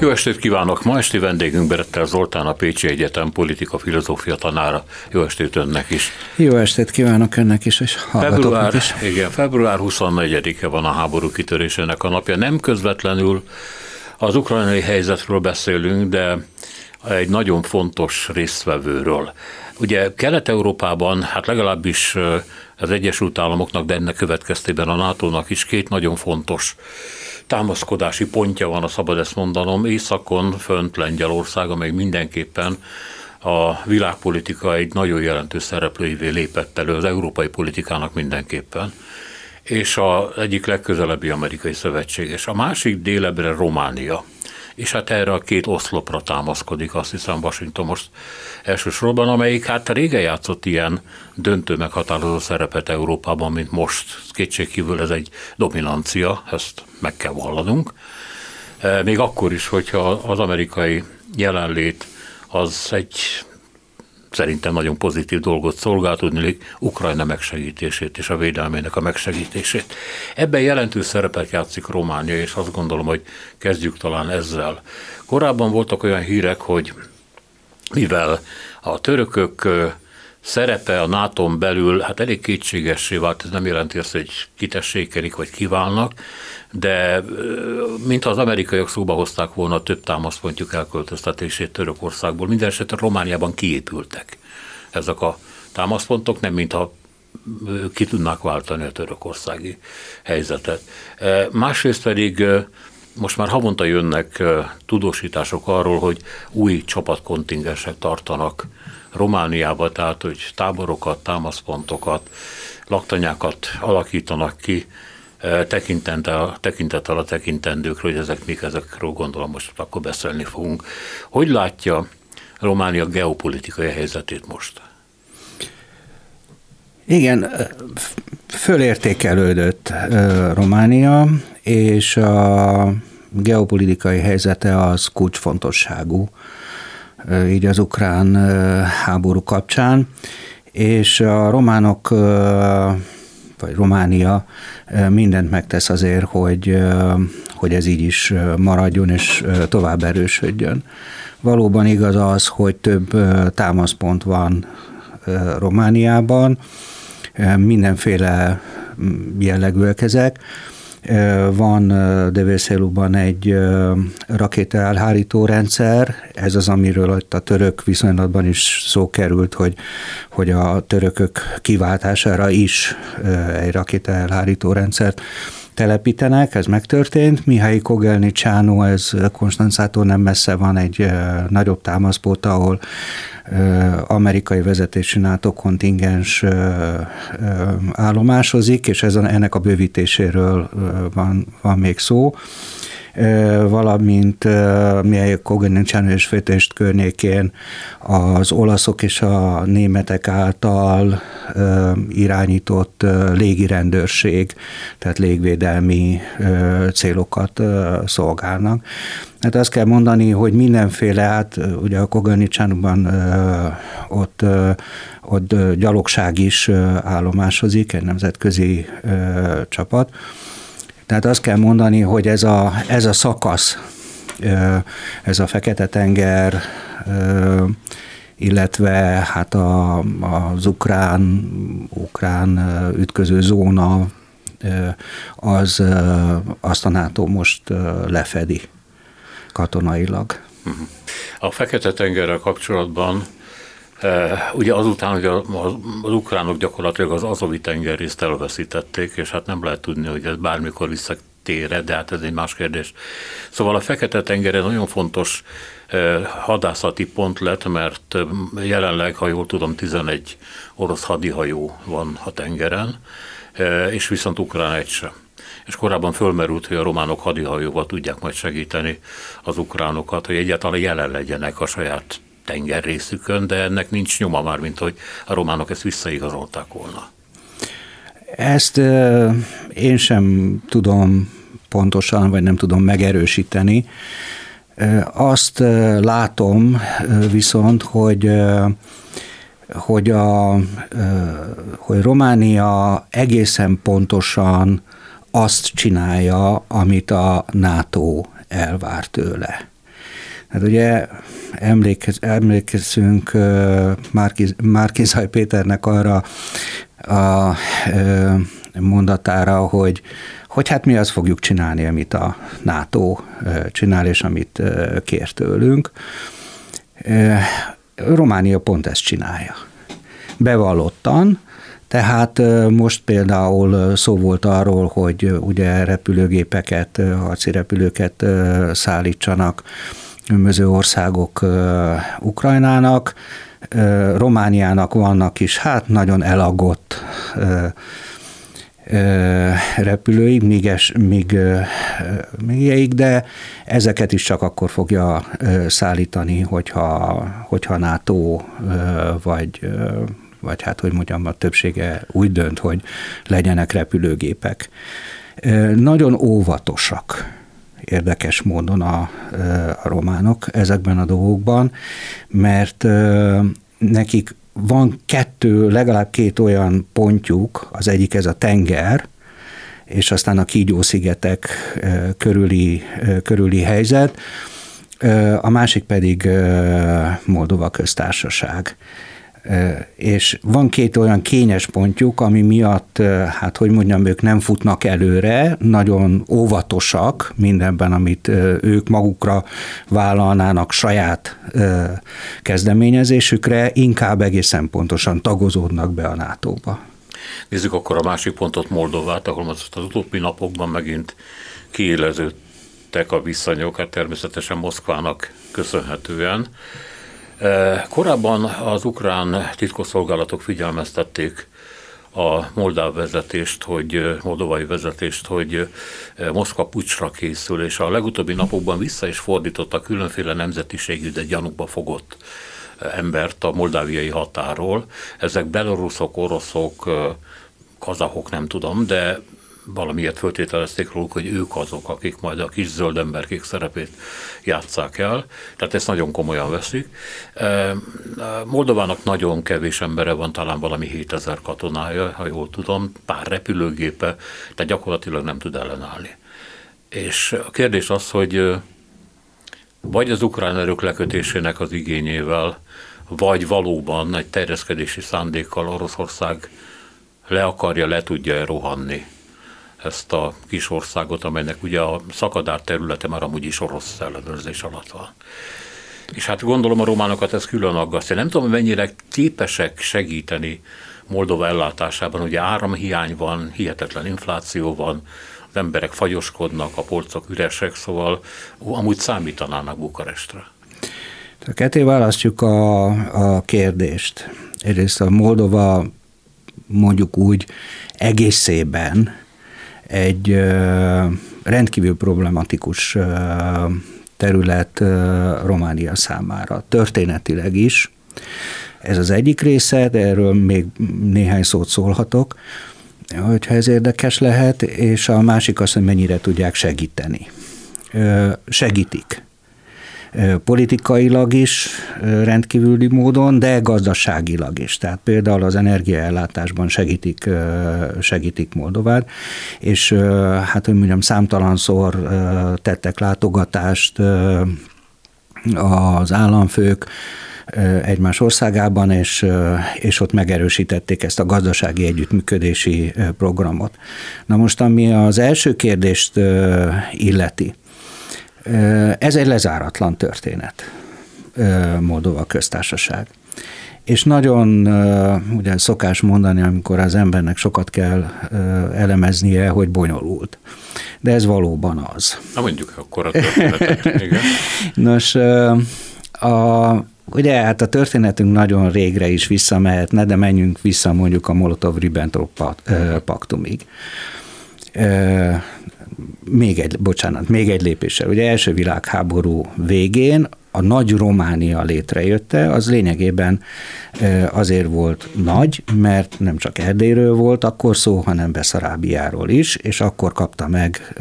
Jó estét kívánok! Ma esti vendégünk Berettel Zoltán, a Pécsi Egyetem politika filozófia tanára. Jó estét önnek is! Jó estét kívánok önnek is, és február, is. Igen, február 24-e van a háború kitörésének a napja. Nem közvetlenül az ukrajnai helyzetről beszélünk, de egy nagyon fontos résztvevőről. Ugye Kelet-Európában, hát legalábbis az Egyesült Államoknak, de ennek következtében a NATO-nak is két nagyon fontos támaszkodási pontja van, a szabad ezt mondanom. Északon fönt Lengyelország, amely mindenképpen a világpolitika egy nagyon jelentős szereplőivé lépett elő, az európai politikának mindenképpen és az egyik legközelebbi amerikai szövetséges. A másik délebre Románia és hát erre a két oszlopra támaszkodik, azt hiszem Washington most elsősorban, amelyik hát régen játszott ilyen döntő meghatározó szerepet Európában, mint most. Kétségkívül ez egy dominancia, ezt meg kell vallanunk. E, még akkor is, hogyha az amerikai jelenlét az egy szerintem nagyon pozitív dolgot szolgál, tudni Ukrajna megsegítését és a védelmének a megsegítését. Ebben jelentős szerepet játszik Románia, és azt gondolom, hogy kezdjük talán ezzel. Korábban voltak olyan hírek, hogy mivel a törökök szerepe a nato belül hát elég kétségessé vált, ez nem jelenti azt, hogy kitessékelik vagy kiválnak, de mintha az amerikaiak szóba hozták volna több támaszpontjuk elköltöztetését Törökországból, minden esetre Romániában kiépültek ezek a támaszpontok, nem mintha ki tudnák váltani a törökországi helyzetet. Másrészt pedig most már havonta jönnek tudósítások arról, hogy új csapatkontingensek tartanak Romániába, tehát hogy táborokat, támaszpontokat, laktanyákat alakítanak ki, tekintettel, tekintettel a tekintendőkről, hogy ezek mik, ezekről gondolom most akkor beszélni fogunk. Hogy látja Románia geopolitikai helyzetét most? Igen, fölértékelődött Románia, és a geopolitikai helyzete az kulcsfontosságú, így az ukrán háború kapcsán, és a románok vagy Románia mindent megtesz azért, hogy, hogy ez így is maradjon és tovább erősödjön. Valóban igaz az, hogy több támaszpont van Romániában, mindenféle jellegűek ezek. Van Devészeluban egy rakéta elhárító rendszer, ez az, amiről ott a török viszonylatban is szó került, hogy, hogy a törökök kiváltására is egy rakéta elhárító rendszert telepítenek, ez megtörtént. Mihály Kogelni Csánó, ez Konstancától nem messze van egy nagyobb támaszpont, ahol amerikai vezetésű NATO kontingens állomásozik, és ez a, ennek a bővítéséről van, van még szó valamint mi Koganicsánő és Fétést környékén az olaszok és a németek által irányított légirendőrség, tehát légvédelmi célokat szolgálnak. Hát azt kell mondani, hogy mindenféle, hát ugye a Koganicsánban ott, ott gyalogság is állomásozik, egy nemzetközi csapat, tehát azt kell mondani, hogy ez a, ez a szakasz, ez a Fekete-tenger, illetve hát a, az ukrán, ukrán ütköző zóna, az azt a NATO most lefedi katonailag. A Fekete-tengerrel kapcsolatban Ugye azután, hogy az ukránok gyakorlatilag az azovi tengerészt elveszítették, és hát nem lehet tudni, hogy ez bármikor visszatér de hát ez egy más kérdés. Szóval a Fekete-tenger nagyon fontos hadászati pont lett, mert jelenleg, ha jól tudom, 11 orosz hadihajó van a tengeren, és viszont ukrán egy sem és korábban fölmerült, hogy a románok hadihajóval tudják majd segíteni az ukránokat, hogy egyáltalán jelen legyenek a saját tengerrészükön, de ennek nincs nyoma már, mint hogy a románok ezt visszaigazolták volna. Ezt én sem tudom pontosan, vagy nem tudom megerősíteni. Azt látom viszont, hogy hogy, a, hogy Románia egészen pontosan azt csinálja, amit a NATO elvár tőle. Hát ugye emlékez, emlékezünk Márkizaj Péternek arra a mondatára, hogy, hogy hát mi azt fogjuk csinálni, amit a NATO csinál, és amit kér tőlünk. Románia pont ezt csinálja. Bevallottan, tehát most például szó volt arról, hogy ugye repülőgépeket, harci repülőket szállítsanak különböző országok Ukrajnának, Romániának vannak is, hát nagyon elagott repülőig, míg, es, míg, míg de ezeket is csak akkor fogja szállítani, hogyha, hogyha NATO vagy vagy hát, hogy mondjam, a többsége úgy dönt, hogy legyenek repülőgépek. Nagyon óvatosak érdekes módon a, a románok ezekben a dolgokban, mert nekik van kettő, legalább két olyan pontjuk, az egyik ez a tenger, és aztán a Kígyó-szigetek körüli, körüli helyzet, a másik pedig Moldova köztársaság és van két olyan kényes pontjuk, ami miatt, hát hogy mondjam, ők nem futnak előre, nagyon óvatosak mindenben, amit ők magukra vállalnának saját kezdeményezésükre, inkább egészen pontosan tagozódnak be a NATO-ba. Nézzük akkor a másik pontot, Moldovát, ahol az, az utóbbi napokban megint kiéleződtek a viszonyok, hát természetesen Moszkvának köszönhetően. Korábban az ukrán titkosszolgálatok figyelmeztették a moldáv vezetést, hogy moldovai vezetést, hogy Moszkva pucsra készül, és a legutóbbi napokban vissza is fordította különféle nemzetiségű, de gyanúba fogott embert a moldáviai határól. Ezek beloruszok, oroszok, kazahok, nem tudom, de valamiért föltételezték róluk, hogy ők azok, akik majd a kis zöld emberkék szerepét játsszák el. Tehát ezt nagyon komolyan veszik. Moldovának nagyon kevés embere van, talán valami 7000 katonája, ha jól tudom, pár repülőgépe, tehát gyakorlatilag nem tud ellenállni. És a kérdés az, hogy vagy az ukrán erők lekötésének az igényével, vagy valóban egy terjeszkedési szándékkal Oroszország le akarja, le tudja rohanni ezt a kis országot, amelynek ugye a szakadár területe már amúgy is orosz ellenőrzés alatt van. És hát gondolom a románokat ez külön aggasztja. Nem tudom, mennyire képesek segíteni Moldova ellátásában. Ugye áramhiány van, hihetetlen infláció van, az emberek fagyoskodnak, a polcok üresek, szóval amúgy számítanának Bukarestre. A ketté választjuk a, a kérdést. Egyrészt a Moldova mondjuk úgy egészében egy rendkívül problematikus terület Románia számára, történetileg is. Ez az egyik része, de erről még néhány szót szólhatok, hogyha ez érdekes lehet, és a másik az, hogy mennyire tudják segíteni. Segítik politikailag is rendkívüli módon, de gazdaságilag is. Tehát például az energiaellátásban segítik, segítik Moldovát, és hát, hogy mondjam, számtalanszor tettek látogatást az államfők, egymás országában, és, és ott megerősítették ezt a gazdasági együttműködési programot. Na most, ami az első kérdést illeti, ez egy lezáratlan történet, Moldova köztársaság. És nagyon ugye szokás mondani, amikor az embernek sokat kell elemeznie, hogy bonyolult. De ez valóban az. Na mondjuk akkor a történetet. Igen. Nos, a, ugye hát a történetünk nagyon régre is visszamehetne, de menjünk vissza mondjuk a Molotov-Ribbentrop paktumig még egy, bocsánat, még egy lépéssel. Ugye első világháború végén a nagy Románia létrejötte, az lényegében azért volt nagy, mert nem csak Erdélyről volt akkor szó, hanem Beszarábiáról is, és akkor kapta meg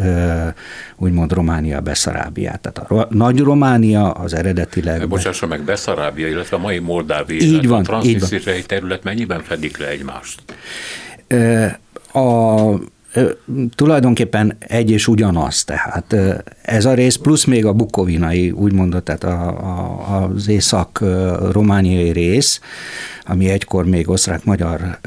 úgymond Románia Beszarábiát. Tehát a nagy Románia az eredetileg... Bocsássa meg, Beszarábia, illetve a mai Moldávia, így van, a transznisztriai terület mennyiben fedik le egymást? A tulajdonképpen egy és ugyanaz, tehát ez a rész plusz még a bukovinai, úgymond, tehát a, a, az észak-romániai rész, ami egykor még osztrák-magyar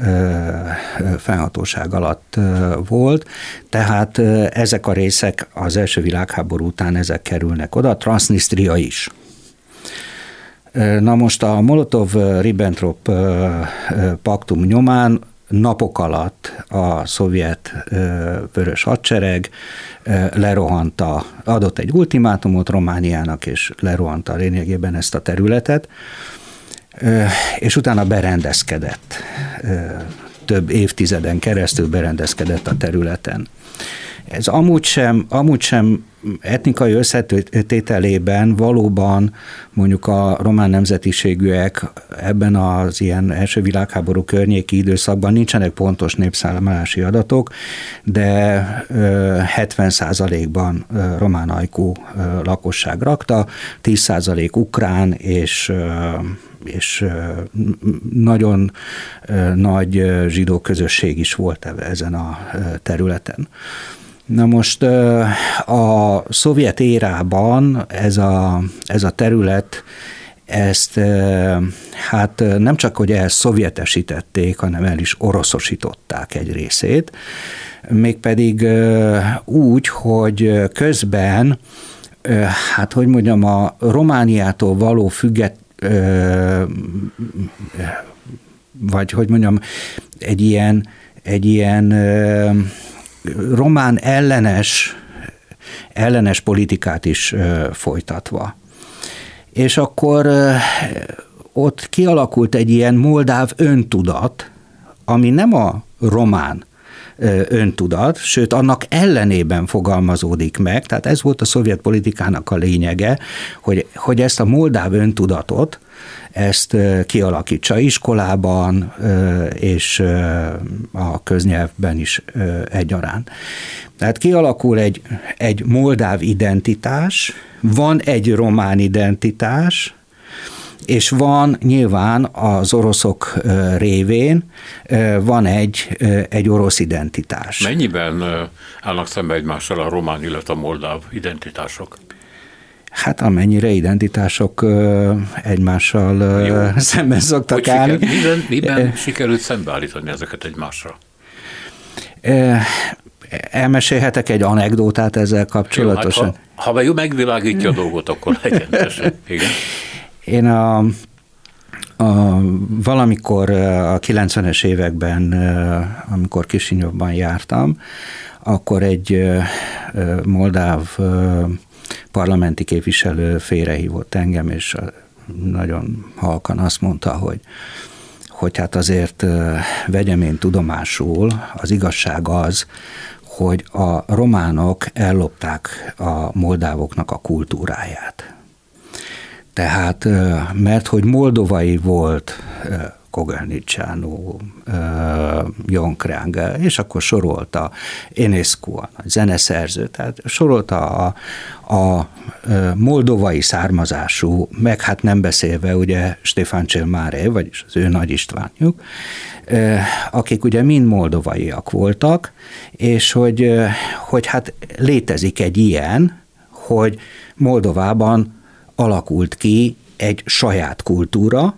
fennhatóság alatt volt, tehát ezek a részek az első világháború után ezek kerülnek oda, Transnistria is. Na most a Molotov-Ribbentrop paktum nyomán napok alatt a szovjet vörös hadsereg lerohanta, adott egy ultimátumot Romániának, és lerohanta lényegében ezt a területet, és utána berendezkedett. Több évtizeden keresztül berendezkedett a területen. Ez amúgy sem, amúgy sem etnikai összetételében valóban mondjuk a román nemzetiségűek ebben az ilyen első világháború környéki időszakban nincsenek pontos népszámolási adatok, de 70% ban román ajkú lakosság rakta, 10% ukrán és és nagyon nagy zsidó közösség is volt ezen a területen. Na most a szovjet érában ez a, ez a terület ezt hát nem csak, hogy elszovjetesítették, hanem el is oroszosították egy részét, mégpedig úgy, hogy közben, hát hogy mondjam, a Romániától való függet, vagy hogy mondjam, egy ilyen, egy ilyen román ellenes, ellenes politikát is folytatva. És akkor ott kialakult egy ilyen moldáv öntudat, ami nem a román öntudat, sőt annak ellenében fogalmazódik meg, tehát ez volt a szovjet politikának a lényege, hogy, hogy ezt a moldáv öntudatot, ezt kialakítsa iskolában és a köznyelvben is egyaránt. Tehát kialakul egy, egy moldáv identitás, van egy román identitás, és van nyilván az oroszok révén van egy, egy orosz identitás. Mennyiben állnak szembe egymással a román, illetve a moldáv identitások? Hát amennyire identitások egymással Jó. szemben szoktak Hogy állni. Siker, miben, miben sikerült szembeállítani ezeket egymásra? Elmesélhetek egy anekdótát ezzel kapcsolatosan. Jó, hát ha, ha meg megvilágítja a dolgot, akkor legyen Igen. Én a, a, valamikor a 90-es években, amikor Kisinyovban jártam, akkor egy moldáv parlamenti képviselő félrehívott engem, és nagyon halkan azt mondta, hogy hogy hát azért vegyem én tudomásul, az igazság az, hogy a románok ellopták a moldávoknak a kultúráját. Tehát, mert hogy moldovai volt Kogelnicsánó, Jonkráng, és akkor sorolta Enescu, a zeneszerző, tehát sorolta a, a moldovai származású, meg hát nem beszélve ugye Stefan Cselmáre, vagyis az ő nagy Istvánjuk, akik ugye mind moldovaiak voltak, és hogy, hogy hát létezik egy ilyen, hogy Moldovában alakult ki egy saját kultúra,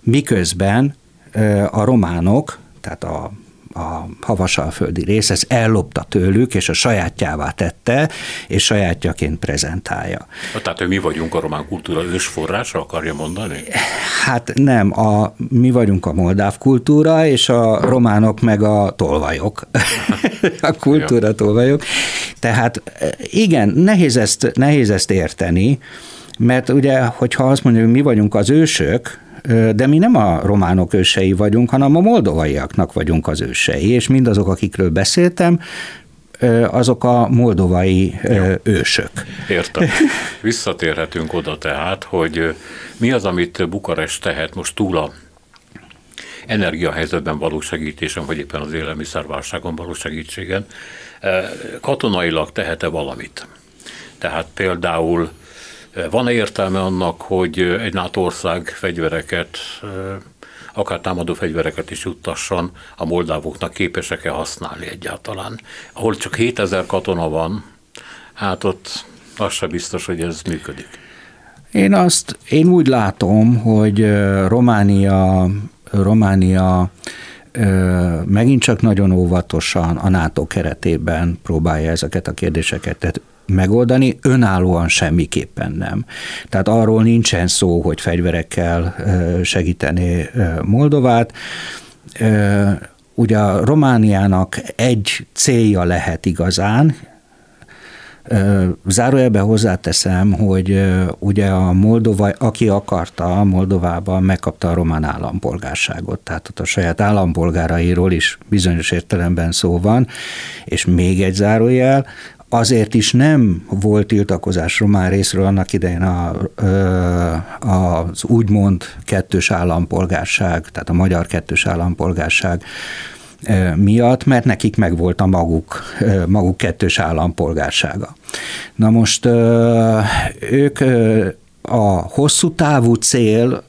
miközben a románok, tehát a a havasalföldi rész, ezt ellopta tőlük, és a sajátjává tette, és sajátjaként prezentálja. Tehát, hogy mi vagyunk a román kultúra ősforrása, akarja mondani? Hát nem, a, mi vagyunk a moldáv kultúra, és a románok meg a tolvajok. a kultúra tolvajok. Tehát igen, nehéz ezt, nehéz ezt érteni, mert ugye, hogyha azt mondjuk, hogy mi vagyunk az ősök, de mi nem a románok ősei vagyunk, hanem a moldovaiaknak vagyunk az ősei, és mindazok, akikről beszéltem, azok a moldovai Jó. ősök. Értem. Visszatérhetünk oda tehát, hogy mi az, amit Bukarest tehet most túl a energiahelyzetben való segítésen, vagy éppen az élelmiszerválságon való segítségen, katonailag tehet-e valamit? Tehát például van-e értelme annak, hogy egy NATO ország fegyvereket akár támadó fegyvereket is juttasson, a moldávoknak képesek-e használni egyáltalán. Ahol csak 7000 katona van, hát ott az sem biztos, hogy ez működik. Én azt, én úgy látom, hogy Románia, Románia megint csak nagyon óvatosan a NATO keretében próbálja ezeket a kérdéseket. Megoldani, önállóan semmiképpen nem. Tehát arról nincsen szó, hogy fegyverekkel segíteni Moldovát. Ugye a Romániának egy célja lehet igazán, Zárójelben hozzáteszem, hogy ugye a Moldova, aki akarta Moldovában, megkapta a román állampolgárságot, tehát ott a saját állampolgárairól is bizonyos értelemben szó van, és még egy zárójel, Azért is nem volt tiltakozás román részről annak idején a, az úgymond kettős állampolgárság, tehát a magyar kettős állampolgárság miatt, mert nekik megvolt a maguk, maguk kettős állampolgársága. Na most ők a hosszú távú cél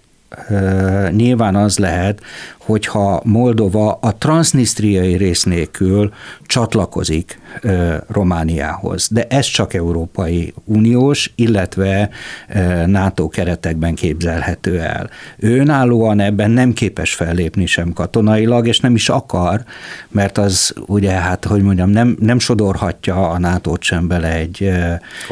nyilván az lehet, hogyha Moldova a transznisztriai rész nélkül csatlakozik Romániához. De ez csak Európai Uniós, illetve NATO keretekben képzelhető el. Ő önállóan ebben nem képes fellépni sem katonailag, és nem is akar, mert az ugye, hát hogy mondjam, nem, nem sodorhatja a nato sem bele egy,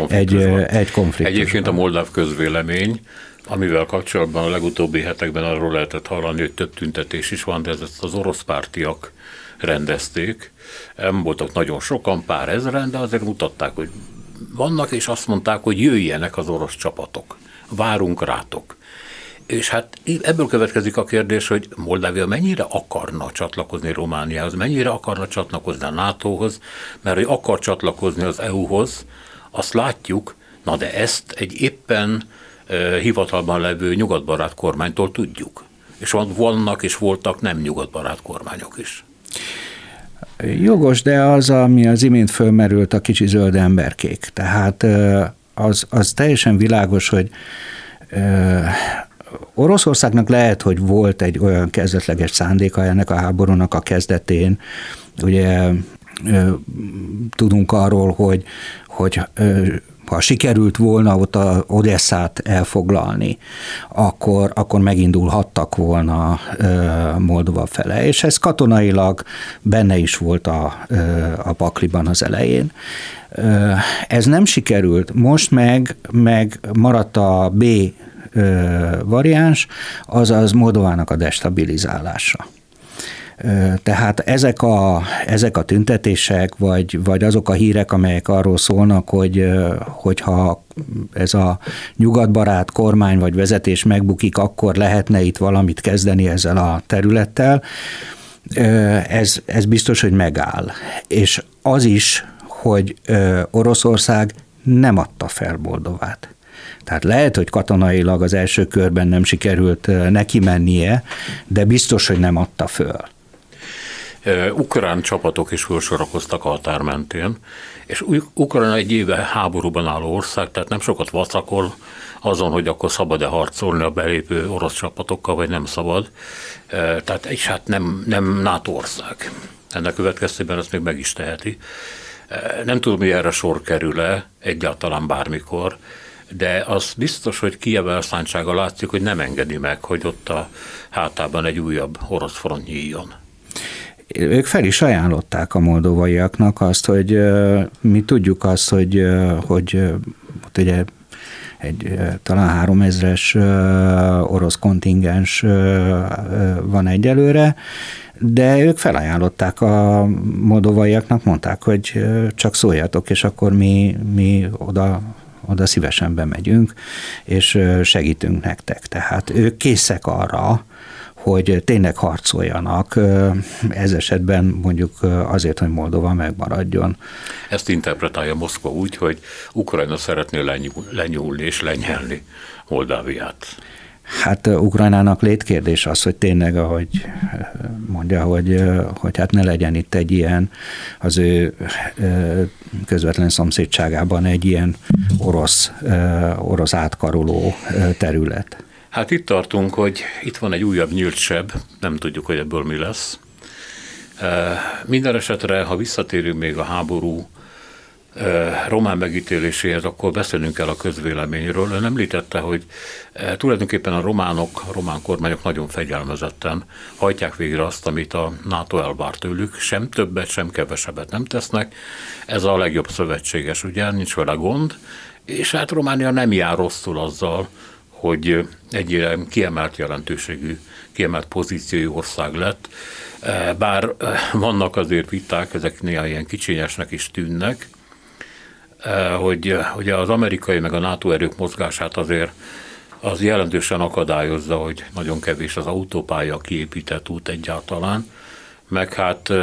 egy, egy konfliktusba. Egyébként a moldáv közvélemény amivel kapcsolatban a legutóbbi hetekben arról lehetett hallani, hogy több tüntetés is van, de ezt az orosz pártiak rendezték. Nem voltak nagyon sokan, pár ezeren, de azért mutatták, hogy vannak, és azt mondták, hogy jöjjenek az orosz csapatok. Várunk rátok. És hát ebből következik a kérdés, hogy Moldávia mennyire akarna csatlakozni Romániához, mennyire akarna csatlakozni a NATO-hoz, mert hogy akar csatlakozni az EU-hoz, azt látjuk, na de ezt egy éppen hivatalban levő nyugatbarát kormánytól tudjuk. És vannak és voltak nem nyugatbarát kormányok is. Jogos, de az, ami az imént fölmerült, a kicsi zöld emberkék. Tehát az, az teljesen világos, hogy Oroszországnak lehet, hogy volt egy olyan kezdetleges szándéka ennek a háborúnak a kezdetén. Ugye tudunk arról, hogy, hogy ha sikerült volna ott a Odesszát elfoglalni, akkor, akkor megindulhattak volna Moldova fele. És ez katonailag benne is volt a, a pakliban az elején. Ez nem sikerült, most meg, meg maradt a B variáns, azaz Moldovának a destabilizálása. Tehát ezek a, ezek a tüntetések, vagy, vagy azok a hírek, amelyek arról szólnak, hogy hogyha ez a nyugatbarát kormány vagy vezetés megbukik, akkor lehetne itt valamit kezdeni ezzel a területtel, ez, ez biztos, hogy megáll. És az is, hogy Oroszország nem adta fel Moldovát. Tehát lehet, hogy katonailag az első körben nem sikerült neki mennie, de biztos, hogy nem adta föl ukrán csapatok is felsorakoztak a határ mentén, és Ukrajna egy éve háborúban álló ország, tehát nem sokat vacakol azon, hogy akkor szabad-e harcolni a belépő orosz csapatokkal, vagy nem szabad. Tehát és hát nem, nem NATO ország. Ennek következtében ezt még meg is teheti. Nem tudom, hogy erre sor kerül-e egyáltalán bármikor, de az biztos, hogy Kiev elszántsága látszik, hogy nem engedi meg, hogy ott a hátában egy újabb orosz front nyíljon ők fel is ajánlották a moldovaiaknak azt, hogy mi tudjuk azt, hogy, hogy ott ugye egy talán három ezres orosz kontingens van egyelőre, de ők felajánlották a moldovaiaknak, mondták, hogy csak szóljatok, és akkor mi, mi oda oda szívesen bemegyünk, és segítünk nektek. Tehát ők készek arra, hogy tényleg harcoljanak, ez esetben mondjuk azért, hogy Moldova megmaradjon. Ezt interpretálja Moszkva úgy, hogy Ukrajna szeretné lenyúlni és lenyelni Moldáviát. Hát Ukrajnának létkérdés az, hogy tényleg, ahogy mondja, hogy, hogy hát ne legyen itt egy ilyen az ő közvetlen szomszédságában egy ilyen orosz, orosz átkaroló terület. Hát itt tartunk, hogy itt van egy újabb nyílt seb, nem tudjuk, hogy ebből mi lesz. Minden esetre, ha visszatérünk még a háború román megítéléséhez, akkor beszélnünk kell a közvéleményről. Ön említette, hogy tulajdonképpen a románok, a román kormányok nagyon fegyelmezetten hajtják végre azt, amit a NATO elvár tőlük, sem többet, sem kevesebbet nem tesznek. Ez a legjobb szövetséges, ugye, nincs vele gond, és hát Románia nem jár rosszul azzal, hogy egy kiemelt jelentőségű, kiemelt pozíciói ország lett, bár vannak azért viták, ezek néha ilyen kicsinyesnek is tűnnek, hogy ugye az amerikai meg a NATO erők mozgását azért az jelentősen akadályozza, hogy nagyon kevés az autópálya kiépített út egyáltalán, meg hát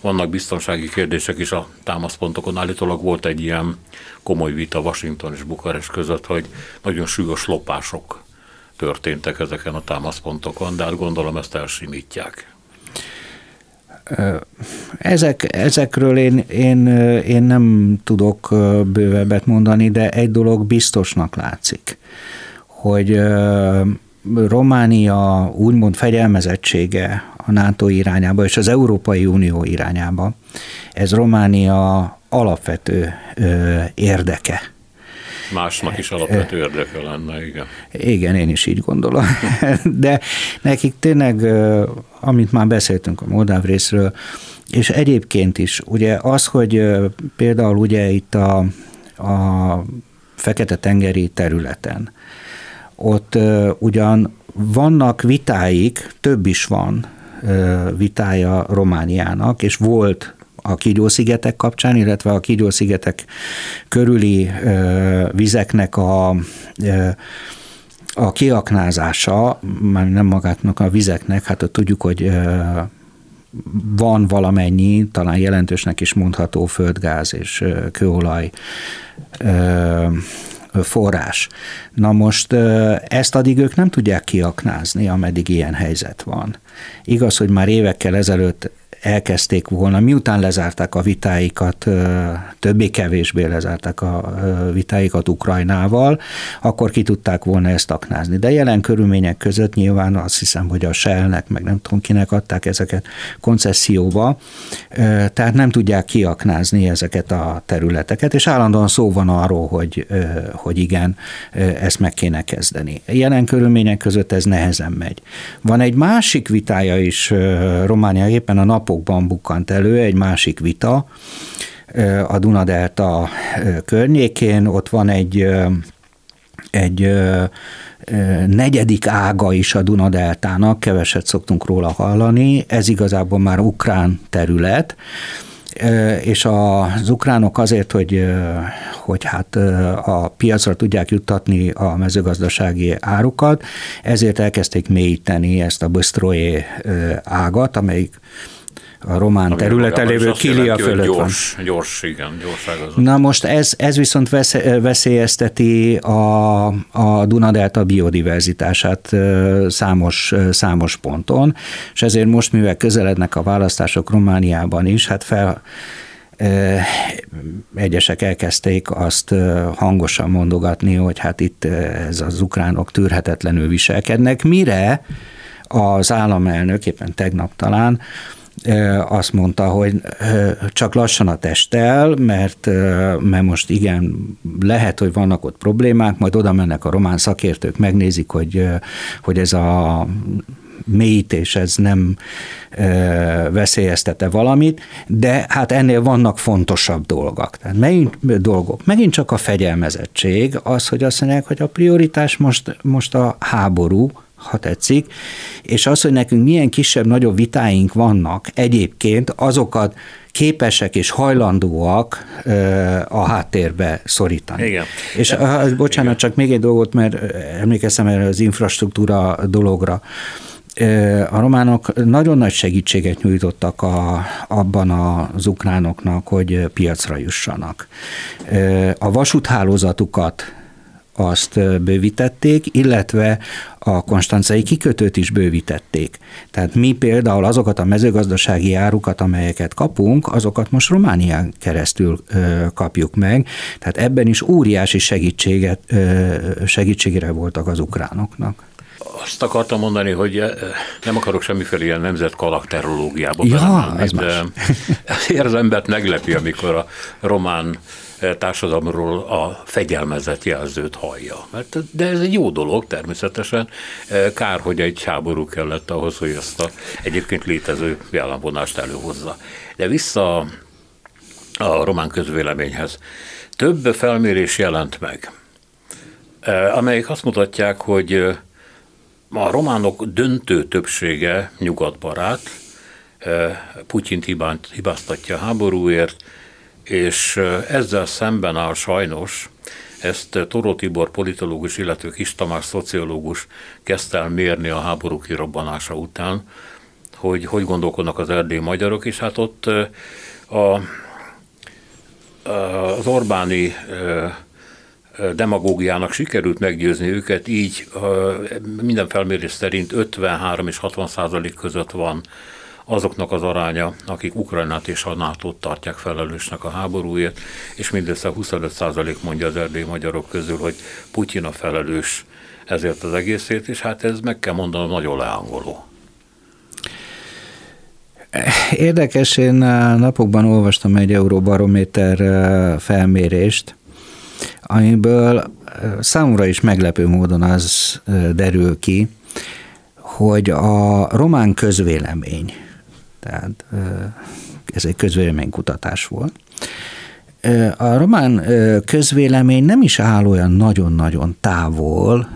vannak biztonsági kérdések is a támaszpontokon. Állítólag volt egy ilyen komoly vita Washington és Bukarest között, hogy nagyon súlyos lopások történtek ezeken a támaszpontokon, de hát gondolom ezt elsimítják. Ezek, ezekről én, én, én nem tudok bővebbet mondani, de egy dolog biztosnak látszik, hogy Románia úgymond fegyelmezettsége a NATO irányába és az Európai Unió irányába, ez Románia alapvető érdeke Másnak is alapvető érdeke lenne, igen. Igen, én is így gondolom. De nekik tényleg, amit már beszéltünk a Moldáv részről, és egyébként is, ugye az, hogy például ugye itt a, a Fekete-tengeri területen, ott ugyan vannak vitáik, több is van vitája Romániának, és volt a Kígyó-szigetek kapcsán, illetve a Kígyó-szigetek körüli vizeknek a a kiaknázása, már nem magátnak a vizeknek, hát ott tudjuk, hogy van valamennyi, talán jelentősnek is mondható földgáz és kőolaj forrás. Na most ezt addig ők nem tudják kiaknázni, ameddig ilyen helyzet van. Igaz, hogy már évekkel ezelőtt elkezdték volna, miután lezárták a vitáikat, többé-kevésbé lezárták a vitáikat Ukrajnával, akkor ki tudták volna ezt aknázni. De jelen körülmények között nyilván azt hiszem, hogy a Shellnek, meg nem tudom kinek adták ezeket koncesszióba, tehát nem tudják kiaknázni ezeket a területeket, és állandóan szó van arról, hogy, hogy igen, ezt meg kéne kezdeni. Jelen körülmények között ez nehezen megy. Van egy másik vitája is Románia éppen a nap napokban bukkant elő egy másik vita a Dunadelta környékén. Ott van egy egy negyedik ága is a Dunadeltának, keveset szoktunk róla hallani, ez igazából már ukrán terület, és az ukránok azért, hogy, hogy hát a piacra tudják juttatni a mezőgazdasági árukat, ezért elkezdték mélyíteni ezt a Bystroje ágat, amelyik a román területen lévő Kilia fölött gyors, van. Gyors, igen, gyorságos. Na most ez, ez viszont veszélyezteti a, a Dunadelta biodiverzitását számos, számos ponton, és ezért most, mivel közelednek a választások Romániában is, hát fel egyesek elkezdték azt hangosan mondogatni, hogy hát itt ez az ukránok tűrhetetlenül viselkednek, mire az államelnök éppen tegnap talán azt mondta, hogy csak lassan a testtel, mert, mert most igen, lehet, hogy vannak ott problémák, majd oda mennek a román szakértők, megnézik, hogy, hogy ez a mélyítés, ez nem veszélyeztete valamit, de hát ennél vannak fontosabb dolgok. Tehát megint, dolgok. Megint csak a fegyelmezettség, az, hogy azt mondják, hogy a prioritás most, most a háború, ha tetszik, és az, hogy nekünk milyen kisebb-nagyobb vitáink vannak egyébként, azokat képesek és hajlandóak a háttérbe szorítani. Igen. És De, bocsánat, igen. csak még egy dolgot, mert emlékeztem erre az infrastruktúra dologra. a románok nagyon nagy segítséget nyújtottak a, abban az ukránoknak, hogy piacra jussanak. A vasúthálózatukat azt bővítették, illetve a konstancai kikötőt is bővítették. Tehát mi például azokat a mezőgazdasági árukat, amelyeket kapunk, azokat most Románián keresztül kapjuk meg. Tehát ebben is óriási segítséget, segítségére voltak az ukránoknak. Azt akartam mondani, hogy nem akarok semmiféle ilyen nemzet karakterológiába ja, belemenni, de azért az embert meglepi, amikor a román társadalomról a fegyelmezett jelzőt hallja. Mert, de ez egy jó dolog természetesen. Kár, hogy egy háború kellett ahhoz, hogy ezt a egyébként létező jellemvonást előhozza. De vissza a román közvéleményhez. Több felmérés jelent meg, amelyek azt mutatják, hogy a románok döntő többsége nyugatbarát, Putyint hibáztatja háborúért, és ezzel szemben áll sajnos, ezt Toró Tibor politológus, illetve Kis Tamás szociológus kezdte el mérni a háború kirobbanása után, hogy hogy gondolkodnak az erdélyi magyarok, és hát ott a, az Orbáni demagógiának sikerült meggyőzni őket, így minden felmérés szerint 53 és 60 százalék között van azoknak az aránya, akik Ukrajnát és a nato tartják felelősnek a háborúért, és mindössze 25% mondja az erdélyi magyarok közül, hogy Putyin a felelős ezért az egészét, és hát ez meg kell mondanom nagyon leángoló. Érdekes, én napokban olvastam egy Euróbarométer felmérést, amiből számomra is meglepő módon az derül ki, hogy a román közvélemény, tehát ez egy közvéleménykutatás volt, a román közvélemény nem is áll olyan nagyon-nagyon távol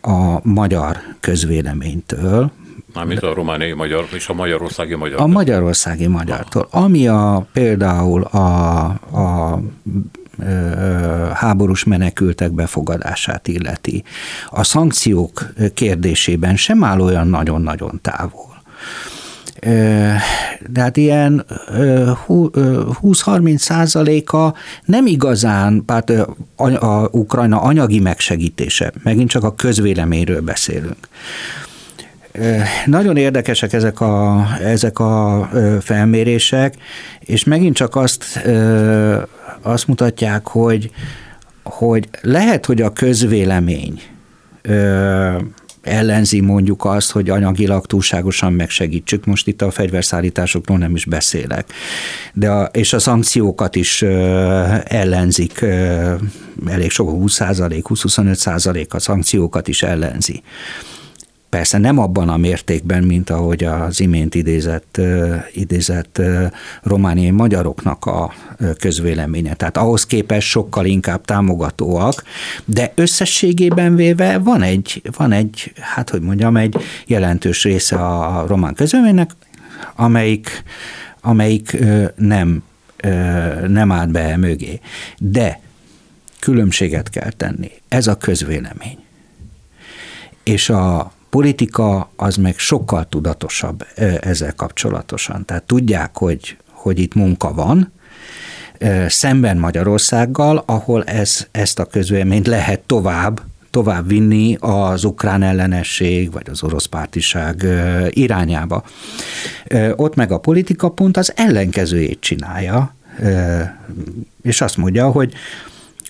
a magyar közvéleménytől, Mármint a romániai magyar és a magyarországi magyar. A magyarországi magyartól. Ami a, például a, a háborús menekültek befogadását illeti. A szankciók kérdésében sem áll olyan nagyon-nagyon távol. De hát ilyen 20-30 százaléka nem igazán, hát a Ukrajna anyagi megsegítése, megint csak a közvéleményről beszélünk. Nagyon érdekesek ezek a, ezek a felmérések, és megint csak azt, azt mutatják, hogy, hogy lehet, hogy a közvélemény ellenzi mondjuk azt, hogy anyagilag túlságosan megsegítsük. Most itt a fegyverszállításokról nem is beszélek. De a, és a szankciókat is ellenzik, elég sok, 20 20-25% a szankciókat is ellenzi. Persze nem abban a mértékben, mint ahogy az imént idézett, idézett romániai magyaroknak a közvéleménye. Tehát ahhoz képest sokkal inkább támogatóak, de összességében véve van egy, van egy hát hogy mondjam, egy jelentős része a román közvéleménynek, amelyik, amelyik nem, nem állt be mögé. De különbséget kell tenni. Ez a közvélemény. És a politika az meg sokkal tudatosabb ezzel kapcsolatosan. Tehát tudják, hogy, hogy itt munka van, szemben Magyarországgal, ahol ez, ezt a közvéleményt lehet tovább tovább vinni az ukrán ellenesség vagy az orosz pártiság irányába. Ott meg a politika pont az ellenkezőjét csinálja, és azt mondja, hogy,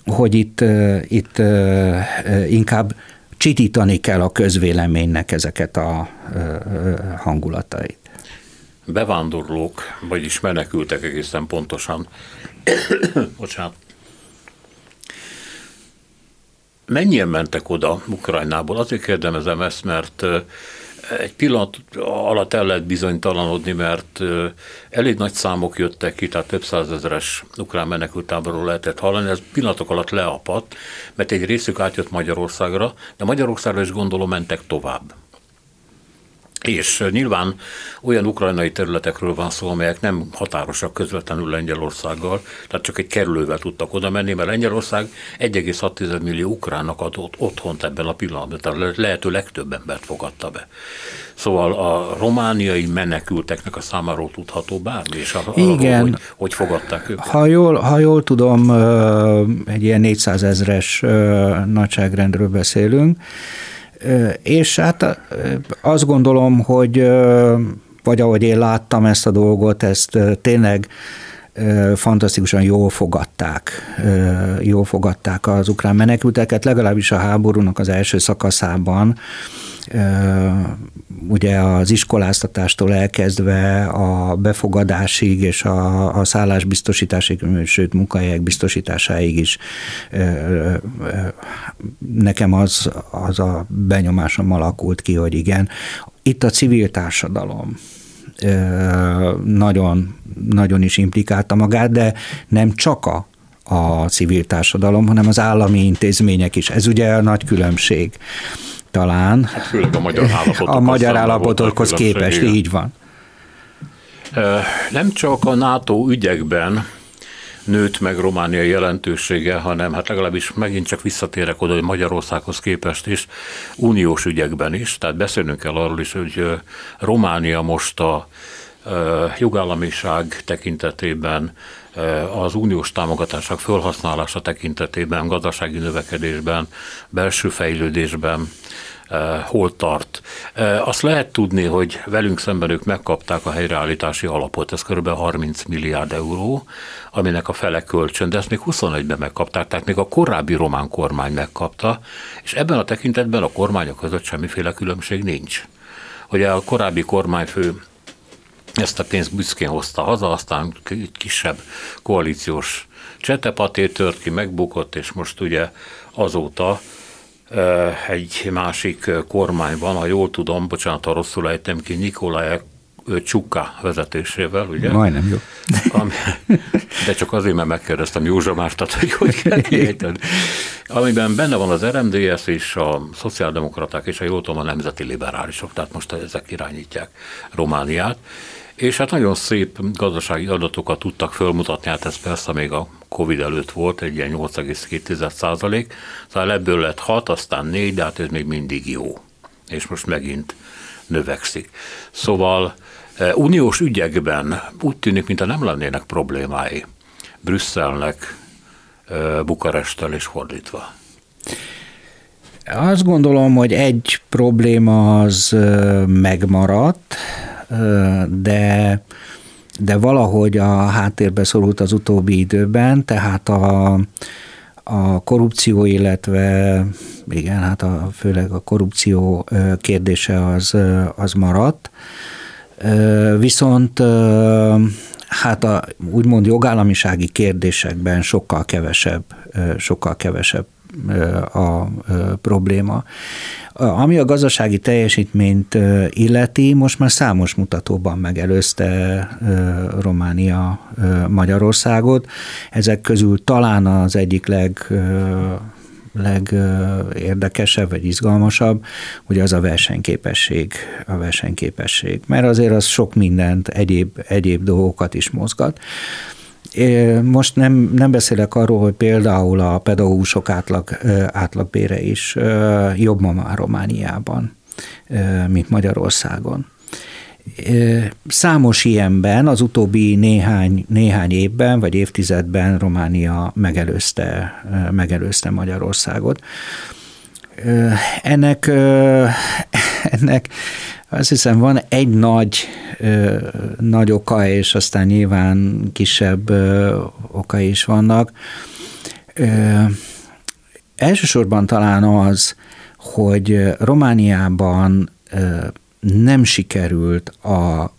hogy itt, itt inkább csitítani kell a közvéleménynek ezeket a hangulatait. Bevándorlók, vagyis menekültek egészen pontosan. Bocsánat. Mennyien mentek oda Ukrajnából? Azért kérdezem ezt, mert egy pillanat alatt el lehet bizonytalanodni, mert elég nagy számok jöttek ki, tehát több százezeres ukrán menekültáborról lehetett hallani, ez pillanatok alatt leapadt, mert egy részük átjött Magyarországra, de Magyarországra is gondolom mentek tovább. És nyilván olyan ukrajnai területekről van szó, amelyek nem határosak közvetlenül Lengyelországgal, tehát csak egy kerülővel tudtak oda menni, mert Lengyelország 1,6 millió ukránnak adott otthont ebben a pillanatban, tehát lehető legtöbb embert fogadta be. Szóval a romániai menekülteknek a számáról tudható bármi, és arról, Igen. Hogy, hogy fogadták őket? Ha jól, ha jól tudom, egy ilyen 400 ezres nagyságrendről beszélünk, és hát azt gondolom, hogy vagy ahogy én láttam ezt a dolgot, ezt tényleg fantasztikusan jól fogadták, jól fogadták az ukrán menekülteket, legalábbis a háborúnak az első szakaszában, ugye az iskoláztatástól elkezdve a befogadásig és a, a szállásbiztosításig, sőt munkahelyek biztosításáig is nekem az, az a benyomásom alakult ki, hogy igen, itt a civil társadalom nagyon, nagyon is implikálta magát, de nem csak a, a civil társadalom, hanem az állami intézmények is. Ez ugye a nagy különbség talán. Hát főleg a magyar állapotokhoz, a magyar állapotokhoz képest, így van. Nem csak a NATO ügyekben nőtt meg Románia jelentősége, hanem hát legalábbis megint csak visszatérek oda, hogy Magyarországhoz képest is, uniós ügyekben is, tehát beszélnünk kell arról is, hogy Románia most a jogállamiság tekintetében, az uniós támogatások felhasználása tekintetében, gazdasági növekedésben, belső fejlődésben hol tart. Azt lehet tudni, hogy velünk szemben ők megkapták a helyreállítási alapot, ez kb. 30 milliárd euró, aminek a fele kölcsön, de ezt még 21-ben megkapták, tehát még a korábbi román kormány megkapta, és ebben a tekintetben a kormányok között semmiféle különbség nincs. Ugye a korábbi kormányfő ezt a pénzt büszkén hozta haza, aztán kisebb koalíciós csetepatét tört ki, megbukott, és most ugye azóta egy másik kormány van, ha jól tudom, bocsánat, ha rosszul ejtem ki, Nikolaj Csuka vezetésével, ugye? Majdnem jó. Ami, de csak azért, mert megkérdeztem Józsa Mártat, hogy hogy kell kiejteni. Amiben benne van az RMDS és a szociáldemokraták és a jól tudom, a nemzeti liberálisok, tehát most ezek irányítják Romániát. És hát nagyon szép gazdasági adatokat tudtak fölmutatni, hát ez persze még a Covid előtt volt, egy ilyen 8,2 százalék, szóval ebből lett 6, aztán 4, de hát ez még mindig jó. És most megint növekszik. Szóval e, uniós ügyekben úgy tűnik, mintha nem lennének problémái Brüsszelnek, e, Bukarestel és fordítva. Azt gondolom, hogy egy probléma az e, megmaradt, de, de valahogy a háttérbe szorult az utóbbi időben, tehát a, a korrupció, illetve igen, hát a, főleg a korrupció kérdése az, az maradt. Viszont hát a úgymond jogállamisági kérdésekben sokkal kevesebb, sokkal kevesebb a probléma. Ami a gazdasági teljesítményt illeti, most már számos mutatóban megelőzte Románia Magyarországot. Ezek közül talán az egyik leg legérdekesebb vagy izgalmasabb, hogy az a versenyképesség, a versenyképesség. Mert azért az sok mindent, egyéb, egyéb dolgokat is mozgat. Most nem, nem beszélek arról, hogy például a pedagógusok átlag, átlagbére is jobb ma már Romániában, mint Magyarországon. Számos ilyenben az utóbbi néhány, néhány évben vagy évtizedben Románia megelőzte, megelőzte Magyarországot. Ennek, ennek azt hiszem van egy nagy, nagy oka, és aztán nyilván kisebb oka is vannak. Elsősorban talán az, hogy Romániában nem sikerült a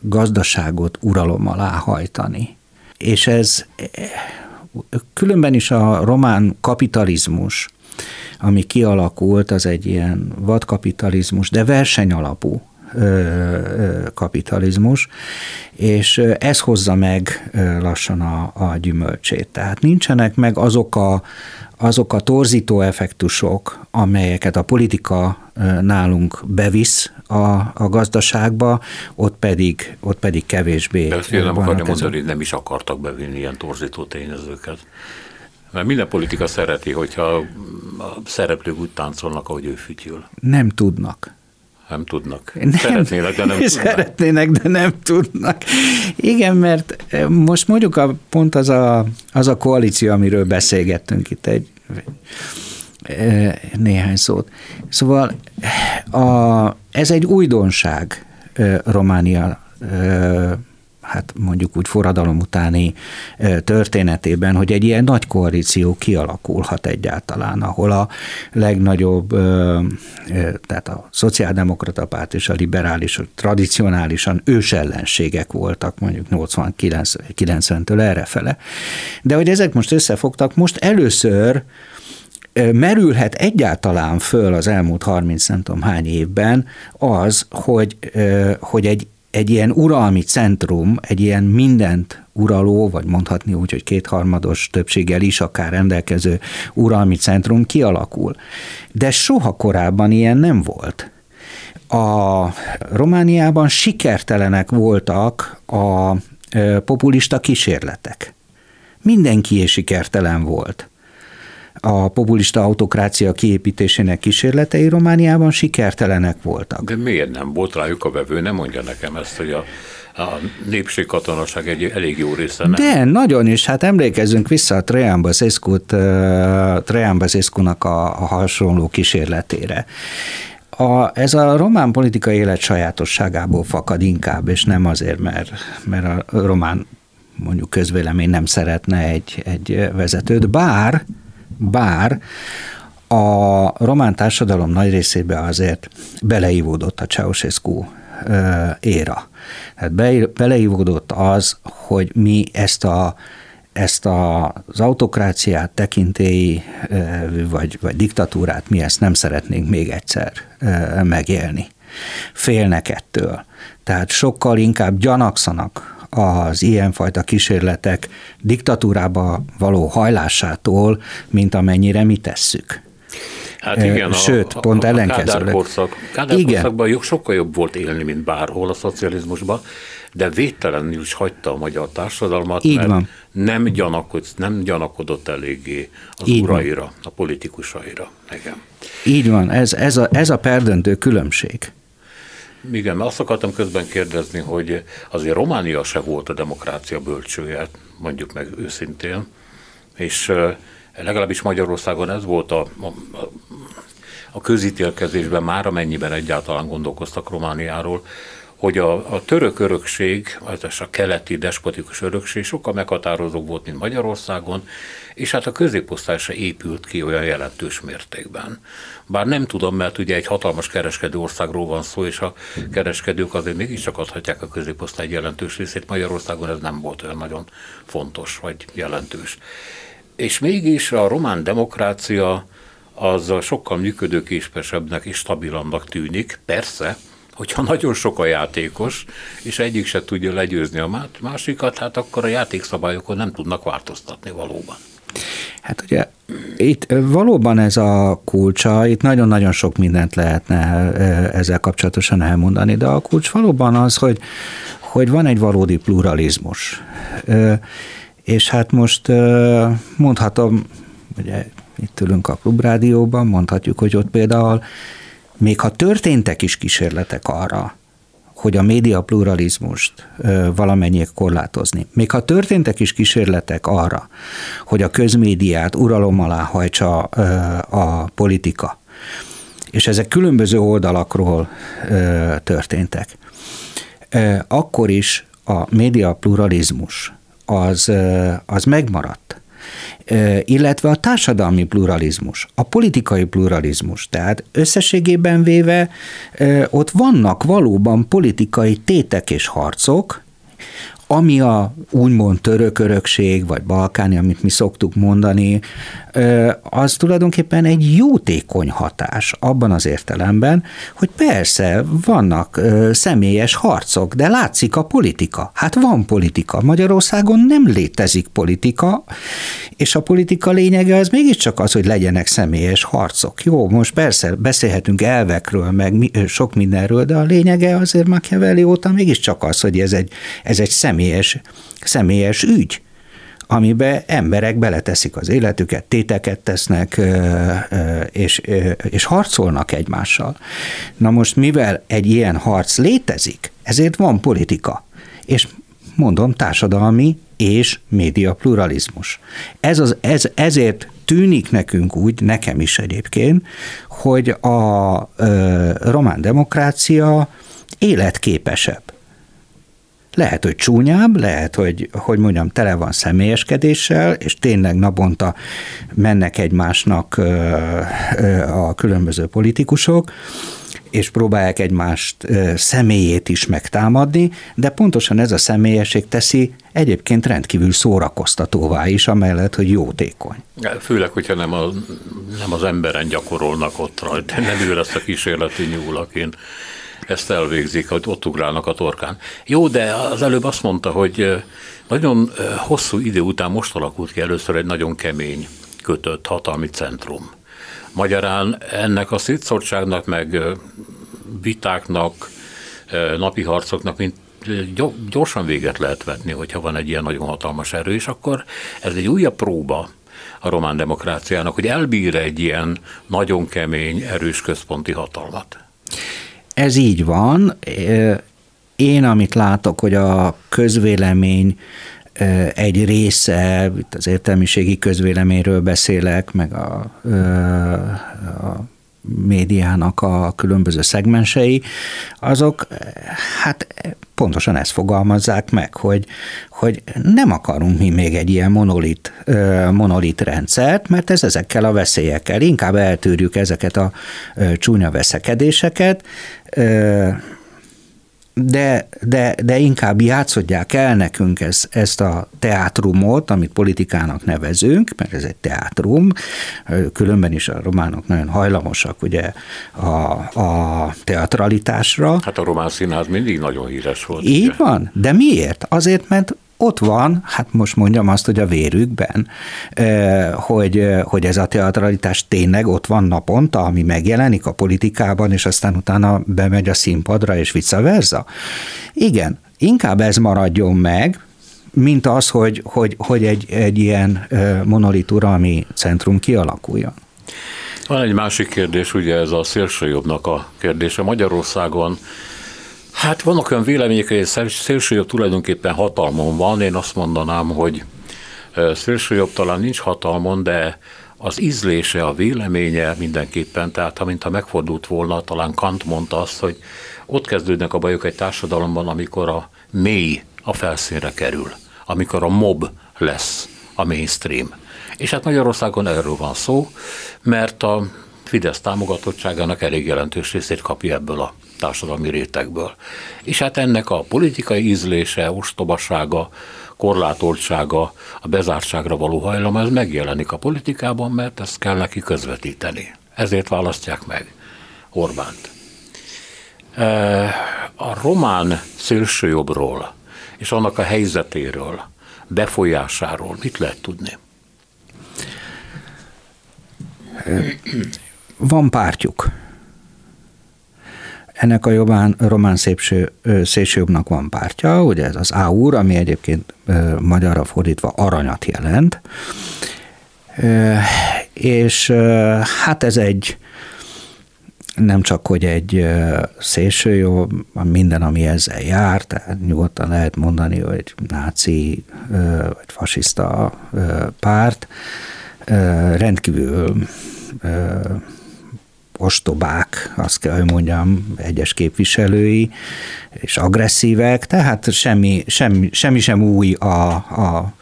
gazdaságot uralom alá hajtani. És ez különben is a román kapitalizmus, ami kialakult, az egy ilyen vadkapitalizmus, de versenyalapú kapitalizmus, és ez hozza meg lassan a, a gyümölcsét. Tehát nincsenek meg azok a, azok a torzító effektusok, amelyeket a politika nálunk bevisz a, a gazdaságba, ott pedig, ott pedig kevésbé. De ezt nem akarja mondani, hogy nem is akartak bevinni ilyen torzító tényezőket. Mert minden politika szereti, hogyha a szereplők úgy táncolnak, ahogy ő fütyül. Nem tudnak. Nem tudnak. Nem, Szeretnének, de nem tudnak. Szeretnének, de nem tudnak. Igen, mert eh, most mondjuk a, pont az a, az a koalíció, amiről beszélgettünk itt egy eh, néhány szót. Szóval a, ez egy újdonság Románia hát mondjuk úgy forradalom utáni történetében, hogy egy ilyen nagy koalíció kialakulhat egyáltalán, ahol a legnagyobb, tehát a szociáldemokrata párt és a liberális tradicionálisan ősellenségek voltak mondjuk 89-től errefele. De hogy ezek most összefogtak, most először merülhet egyáltalán föl az elmúlt 30 nem tudom hány évben az, hogy, hogy egy egy ilyen uralmi centrum, egy ilyen mindent uraló, vagy mondhatni úgy, hogy kétharmados többséggel is akár rendelkező uralmi centrum kialakul. De soha korábban ilyen nem volt. A Romániában sikertelenek voltak a populista kísérletek. Mindenki sikertelen volt a populista autokrácia kiépítésének kísérletei Romániában sikertelenek voltak. De miért nem volt rájuk a vevő? Nem mondja nekem ezt, hogy a a népségkatonaság egy elég jó része nem. De, nagyon is. Hát emlékezzünk vissza a Trajan Basescu-nak a, a hasonló kísérletére. A, ez a román politikai élet sajátosságából fakad inkább, és nem azért, mert, mert a román mondjuk közvélemény nem szeretne egy, egy vezetőt, bár bár a román társadalom nagy részébe azért beleívódott a Ceausescu éra. Tehát beleívódott az, hogy mi ezt a ezt a, az autokráciát, tekintélyi vagy, vagy diktatúrát mi ezt nem szeretnénk még egyszer megélni. Félnek ettől. Tehát sokkal inkább gyanakszanak az ilyenfajta kísérletek diktatúrába való hajlásától, mint amennyire mi tesszük. Hát igen, Sőt, a, pont a, ellenkezőleg. Kádár korszak, Kádár igen. korszakban sokkal jobb volt élni, mint bárhol a szocializmusban, de védtelenül is hagyta a magyar társadalmat, Így mert van. Nem, gyanakod, nem gyanakodott eléggé az Így uraira, van. a politikusaira. Igen. Így van, ez, ez, a, ez a perdöntő különbség. Igen, mert azt akartam közben kérdezni, hogy azért Románia se volt a demokrácia bölcsője, mondjuk meg őszintén, és legalábbis Magyarországon ez volt a, a, a közítélkezésben már, amennyiben egyáltalán gondolkoztak Romániáról, hogy a, a török örökség, az a keleti despotikus örökség sokkal meghatározóbb volt, mint Magyarországon, és hát a középosztály se épült ki olyan jelentős mértékben. Bár nem tudom, mert ugye egy hatalmas kereskedő országról van szó, és a kereskedők azért mégiscsak adhatják a középosztály jelentős részét. Magyarországon ez nem volt olyan nagyon fontos vagy jelentős. És mégis a román demokrácia az sokkal működőképesebbnek és stabilabbnak tűnik. Persze, hogyha nagyon sok a játékos, és egyik se tudja legyőzni a másikat, hát akkor a játékszabályokon nem tudnak változtatni valóban. Hát ugye itt valóban ez a kulcsa, itt nagyon-nagyon sok mindent lehetne ezzel kapcsolatosan elmondani, de a kulcs valóban az, hogy, hogy van egy valódi pluralizmus. És hát most mondhatom, ugye itt ülünk a klubrádióban, mondhatjuk, hogy ott például még ha történtek is kísérletek arra, hogy a média pluralizmust valamennyiek korlátozni. Még ha történtek is kísérletek arra, hogy a közmédiát uralom alá hajtsa a politika, és ezek különböző oldalakról történtek, akkor is a média pluralizmus az, az megmaradt illetve a társadalmi pluralizmus, a politikai pluralizmus. Tehát összességében véve ott vannak valóban politikai tétek és harcok, ami a úgymond török örökség, vagy balkáni, amit mi szoktuk mondani, az tulajdonképpen egy jótékony hatás abban az értelemben, hogy persze vannak személyes harcok, de látszik a politika. Hát van politika. Magyarországon nem létezik politika, és a politika lényege az mégiscsak az, hogy legyenek személyes harcok. Jó, most persze beszélhetünk elvekről, meg sok mindenről, de a lényege azért Machiavelli óta mégiscsak az, hogy ez egy, ez egy személyes, személyes ügy amiben emberek beleteszik az életüket, téteket tesznek, és, és harcolnak egymással. Na most, mivel egy ilyen harc létezik, ezért van politika. És mondom, társadalmi és média pluralizmus. Ez az, ez, ezért tűnik nekünk úgy, nekem is egyébként, hogy a ö, román demokrácia életképesebb. Lehet, hogy csúnyább, lehet, hogy, hogy mondjam, tele van személyeskedéssel, és tényleg naponta mennek egymásnak a különböző politikusok, és próbálják egymást személyét is megtámadni, de pontosan ez a személyesség teszi egyébként rendkívül szórakoztatóvá is, amellett, hogy jótékony. Főleg, hogyha nem, a, nem az emberen gyakorolnak ott rajta, nem ő lesz a kísérleti nyúl, akin ezt elvégzik, hogy ott ugrálnak a torkán. Jó, de az előbb azt mondta, hogy nagyon hosszú idő után most alakult ki először egy nagyon kemény kötött hatalmi centrum. Magyarán ennek a szétszórtságnak, meg vitáknak, napi harcoknak, mint gyorsan véget lehet vetni, hogyha van egy ilyen nagyon hatalmas erő, és akkor ez egy újabb próba a román demokráciának, hogy elbír egy ilyen nagyon kemény, erős központi hatalmat. Ez így van. Én, amit látok, hogy a közvélemény egy része, az értelmiségi közvéleményről beszélek, meg a, a médiának a különböző szegmensei, azok hát pontosan ezt fogalmazzák meg, hogy, hogy nem akarunk mi még egy ilyen monolit, monolit rendszert, mert ez ezekkel a veszélyekkel, inkább eltűrjük ezeket a csúnya veszekedéseket, de, de, de inkább játszodják el nekünk ez, ezt a teátrumot, amit politikának nevezünk, mert ez egy teátrum, különben is a románok nagyon hajlamosak ugye a, a teatralitásra. Hát a román színház mindig nagyon híres volt. Így ugye? van, de miért? Azért, mert ott van, hát most mondjam azt, hogy a vérükben, hogy, hogy ez a teatralitás tényleg ott van naponta, ami megjelenik a politikában, és aztán utána bemegy a színpadra, és vice versa. Igen, inkább ez maradjon meg, mint az, hogy, hogy, hogy egy, egy ilyen monolit uralmi centrum kialakuljon. Van egy másik kérdés, ugye ez a szélsőjobbnak a kérdése. Magyarországon Hát vannak olyan vélemények, hogy szélsőjobb tulajdonképpen hatalmon van. Én azt mondanám, hogy szélsőjobb talán nincs hatalmon, de az ízlése, a véleménye mindenképpen, tehát ha mintha megfordult volna, talán Kant mondta azt, hogy ott kezdődnek a bajok egy társadalomban, amikor a mély a felszínre kerül, amikor a mob lesz a mainstream. És hát Magyarországon erről van szó, mert a Fidesz támogatottságának elég jelentős részét kapja ebből a társadalmi rétegből. És hát ennek a politikai ízlése, ostobasága, korlátoltsága, a bezártságra való hajlam, ez megjelenik a politikában, mert ezt kell neki közvetíteni. Ezért választják meg Orbánt. E, a román szélsőjobbról és annak a helyzetéről, befolyásáról mit lehet tudni? Van pártjuk. Ennek a jobbán, román szépső, szélsőjobbnak van pártja, ugye ez az AUR, ami egyébként magyarra fordítva aranyat jelent, és hát ez egy nem csak, hogy egy szélső minden, ami ezzel jár, tehát nyugodtan lehet mondani, hogy náci vagy fasiszta párt, rendkívül ostobák, azt kell, hogy mondjam, egyes képviselői, és agresszívek, tehát semmi, semmi, semmi sem új a, a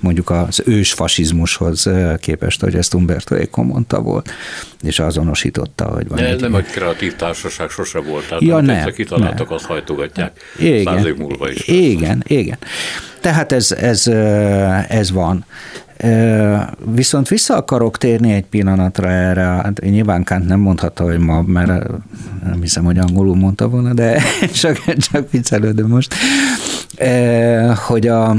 mondjuk az ős fasizmushoz képest, hogy ezt Umberto Eco mondta volt, és azonosította, hogy van De egy... nem egy kreatív társaság sose volt, tehát Ja, nem, egyszer kitaláltak, nem. azt hajtogatják Igen, száz év múlva is. Igen, igen. Tehát ez, ez, ez van. Viszont vissza akarok térni egy pillanatra erre, hát nyilván Kant nem mondhatta, hogy ma, mert nem hiszem, hogy angolul mondta volna, de csak, csak viccelődöm most, hogy, a,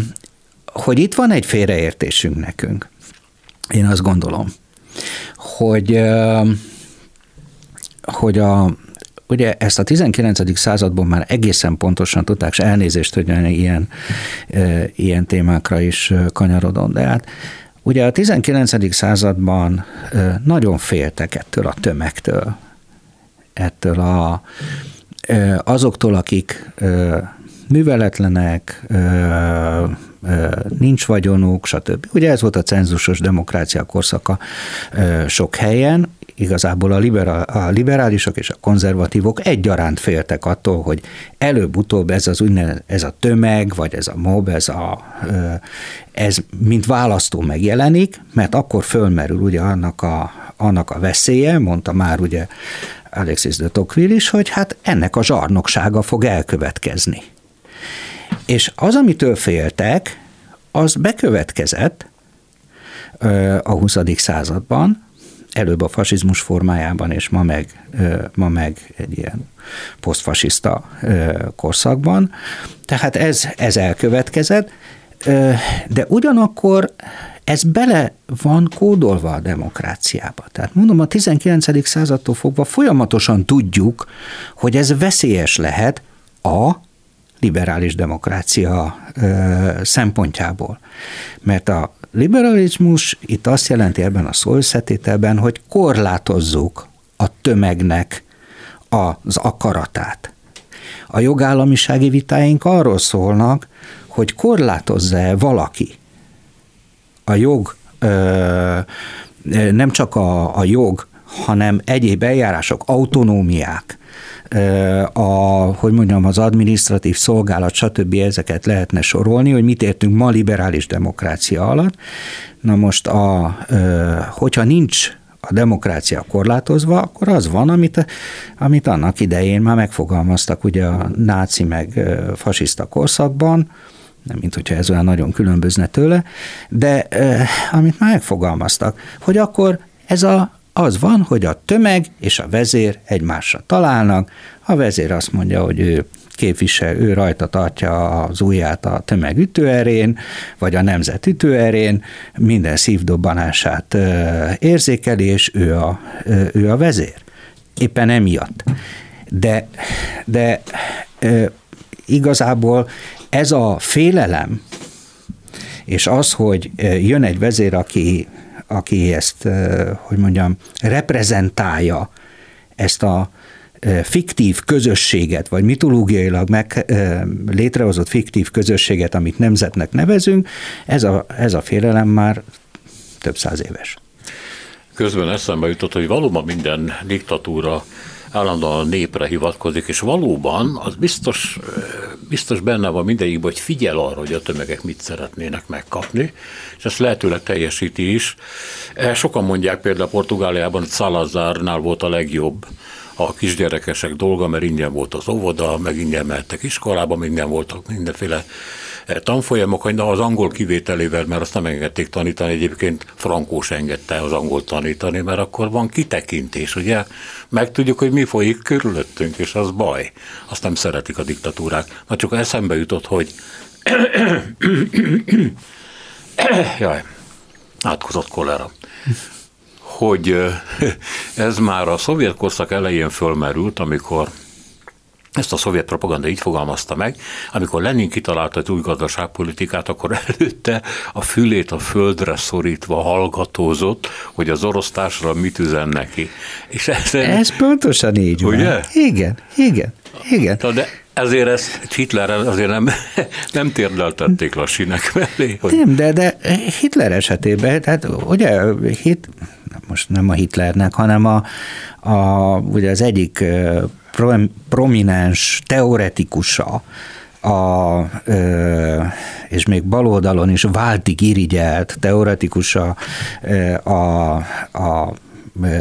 hogy itt van egy félreértésünk nekünk. Én azt gondolom, hogy, hogy a, ugye ezt a 19. században már egészen pontosan tudták, és elnézést, hogy ilyen, ilyen témákra is kanyarodom, de hát ugye a 19. században nagyon féltek ettől a tömegtől, ettől a, azoktól, akik műveletlenek, nincs vagyonuk, stb. Ugye ez volt a cenzusos demokrácia korszaka sok helyen, igazából a, liberál, a liberálisok és a konzervatívok egyaránt féltek attól, hogy előbb-utóbb ez az úgynevezett, ez a tömeg, vagy ez a mob, ez, a, ez mint választó megjelenik, mert akkor fölmerül ugye annak a, annak a veszélye, mondta már ugye Alexis de Tocqueville is, hogy hát ennek a zsarnoksága fog elkövetkezni. És az, amitől féltek, az bekövetkezett a 20. században, előbb a fasizmus formájában, és ma meg, ma meg egy ilyen posztfasiszta korszakban. Tehát ez, ez elkövetkezett, de ugyanakkor ez bele van kódolva a demokráciába. Tehát mondom, a 19. századtól fogva folyamatosan tudjuk, hogy ez veszélyes lehet a liberális demokrácia szempontjából. Mert a liberalizmus itt azt jelenti ebben a szó hogy korlátozzuk a tömegnek az akaratát. A jogállamisági vitáink arról szólnak, hogy korlátozza-e valaki a jog, nem csak a, a jog, hanem egyéb eljárások, autonómiák, a, hogy mondjam, az administratív szolgálat, stb. ezeket lehetne sorolni, hogy mit értünk ma liberális demokrácia alatt. Na most, a, hogyha nincs a demokrácia korlátozva, akkor az van, amit, amit annak idején már megfogalmaztak ugye a náci meg fasiszta korszakban, nem mint hogyha ez olyan nagyon különbözne tőle, de amit már megfogalmaztak, hogy akkor ez a az van, hogy a tömeg és a vezér egymásra találnak, a vezér azt mondja, hogy ő képvisel, ő rajta tartja az ujját a tömeg ütőerén, vagy a nemzet ütőerén, minden szívdobbanását érzékeli, és ő a, ő a vezér. Éppen emiatt. De, de igazából ez a félelem, és az, hogy jön egy vezér, aki aki ezt, hogy mondjam, reprezentálja ezt a fiktív közösséget, vagy mitológiailag meg létrehozott fiktív közösséget, amit nemzetnek nevezünk, ez a, ez a félelem már több száz éves. Közben eszembe jutott, hogy valóban minden diktatúra állandóan a népre hivatkozik, és valóban az biztos, biztos benne van mindegyikben, hogy figyel arra, hogy a tömegek mit szeretnének megkapni, és ezt lehetőleg teljesíti is. E, sokan mondják például Portugáliában, hogy Salazarnál volt a legjobb a kisgyerekesek dolga, mert ingyen volt az óvoda, meg ingyen mehettek iskolába, minden voltak mindenféle tanfolyamok, de az angol kivételével, mert azt nem engedték tanítani, egyébként Frankós engedte az angol tanítani, mert akkor van kitekintés, ugye? Megtudjuk, hogy mi folyik körülöttünk, és az baj. Azt nem szeretik a diktatúrák. Na csak eszembe jutott, hogy Jaj, átkozott kolera. Hogy eh, ez már a szovjet korszak elején fölmerült, amikor ezt a szovjet propaganda így fogalmazta meg, amikor Lenin kitalálta az új gazdaságpolitikát, akkor előtte a fülét a földre szorítva hallgatózott, hogy az orosz társadalom mit üzen neki. És ez, ez pontosan így ugye? van. Igen, igen, igen. De ezért ezt Hitler azért nem, nem térdeltették a sinek mellé. Hogy... Nem, de, de Hitler esetében, tehát ugye hit, most nem a Hitlernek, hanem a, a, ugye az egyik prominens teoretikusa a, és még baloldalon is váltig irigyelt teoretikus a, a,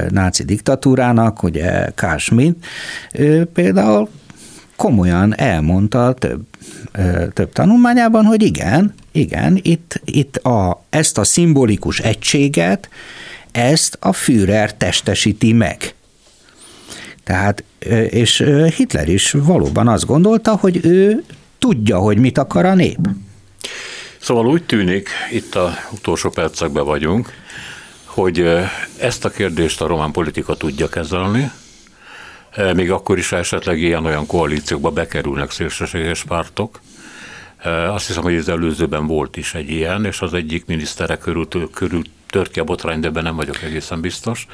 náci diktatúrának, ugye Schmitt, például komolyan elmondta több, több tanulmányában, hogy igen, igen, itt, itt a, ezt a szimbolikus egységet, ezt a Führer testesíti meg. Tehát, és Hitler is valóban azt gondolta, hogy ő tudja, hogy mit akar a nép. Szóval úgy tűnik, itt a utolsó percekben vagyunk, hogy ezt a kérdést a román politika tudja kezelni, még akkor is esetleg ilyen-olyan koalíciókba bekerülnek szélsőséges pártok. Azt hiszem, hogy az előzőben volt is egy ilyen, és az egyik minisztere körül, körül tört ki a botrány, de ebben nem vagyok egészen biztos.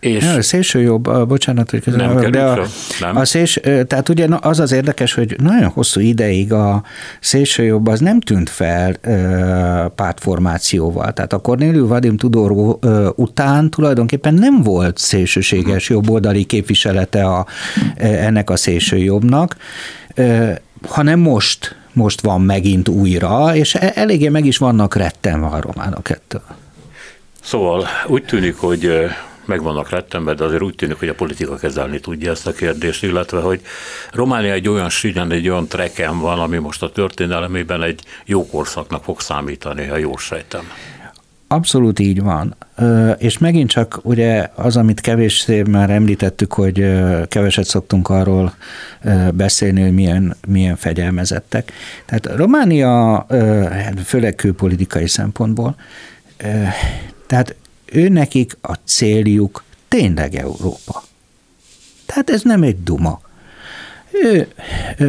És ja, a szélső jobb, bocsánat, hogy közben, nem de a, nem. a szélső, tehát ugye az az érdekes, hogy nagyon hosszú ideig a szélső jobb az nem tűnt fel pártformációval. Tehát a Cornéliu Vadim Tudor után tulajdonképpen nem volt szélsőséges mhm. jobboldali képviselete a, ennek a szélső jobbnak, hanem most, most van megint újra, és e, eléggé meg is vannak rettenve a románok ettől. Szóval úgy tűnik, hogy meg vannak rettenve, de azért úgy tűnik, hogy a politika kezelni tudja ezt a kérdést, illetve hogy Románia egy olyan sínen, egy olyan treken van, ami most a történelemében egy jó korszaknak fog számítani, ha jól sejtem. Abszolút így van. És megint csak ugye az, amit kevéssé már említettük, hogy keveset szoktunk arról beszélni, hogy milyen, milyen fegyelmezettek. Tehát Románia, főleg külpolitikai szempontból, tehát ő nekik a céljuk tényleg Európa. Tehát ez nem egy duma. Ő,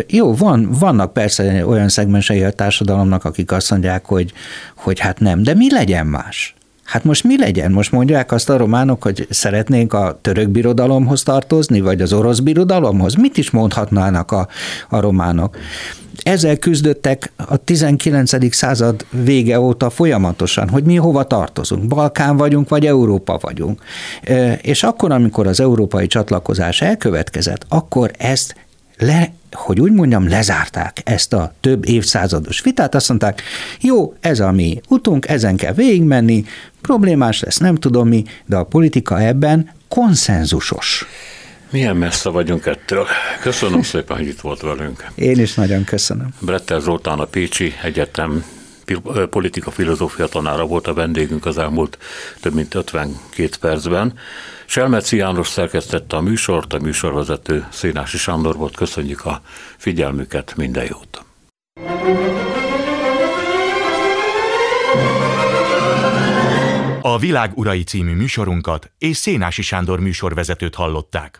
jó, van, vannak persze olyan szegmensei a társadalomnak, akik azt mondják, hogy, hogy hát nem, de mi legyen más? Hát most mi legyen? Most mondják azt a románok, hogy szeretnénk a török birodalomhoz tartozni, vagy az orosz birodalomhoz? Mit is mondhatnának a, a románok? Ezzel küzdöttek a 19. század vége óta folyamatosan, hogy mi hova tartozunk, Balkán vagyunk, vagy Európa vagyunk. És akkor, amikor az európai csatlakozás elkövetkezett, akkor ezt le, hogy úgy mondjam, lezárták ezt a több évszázados vitát, azt mondták, jó, ez a mi utunk, ezen kell végigmenni, problémás lesz, nem tudom mi, de a politika ebben konszenzusos. Milyen messze vagyunk ettől. Köszönöm szépen, hogy itt volt velünk. Én is nagyon köszönöm. Bretter Zoltán a Pécsi Egyetem politika filozófia tanára volt a vendégünk az elmúlt több mint 52 percben. Selmeci János szerkesztette a műsort, a műsorvezető Szénási Sándor volt. Köszönjük a figyelmüket, minden jót! A Világ Urai című műsorunkat és Szénási Sándor műsorvezetőt hallották.